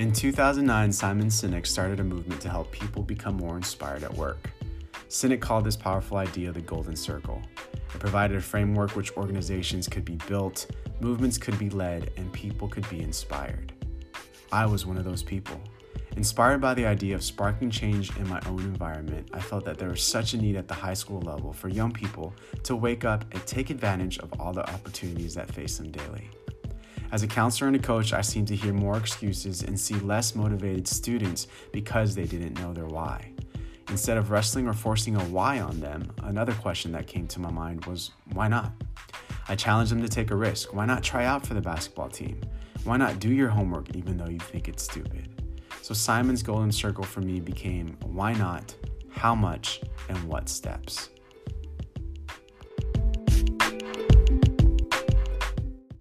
In 2009, Simon Sinek started a movement to help people become more inspired at work. Sinek called this powerful idea the Golden Circle. It provided a framework which organizations could be built, movements could be led, and people could be inspired. I was one of those people. Inspired by the idea of sparking change in my own environment, I felt that there was such a need at the high school level for young people to wake up and take advantage of all the opportunities that face them daily. As a counselor and a coach, I seem to hear more excuses and see less motivated students because they didn't know their why. Instead of wrestling or forcing a why on them, another question that came to my mind was why not? I challenged them to take a risk. Why not try out for the basketball team? Why not do your homework even though you think it's stupid? So Simon's golden circle for me became why not, how much, and what steps.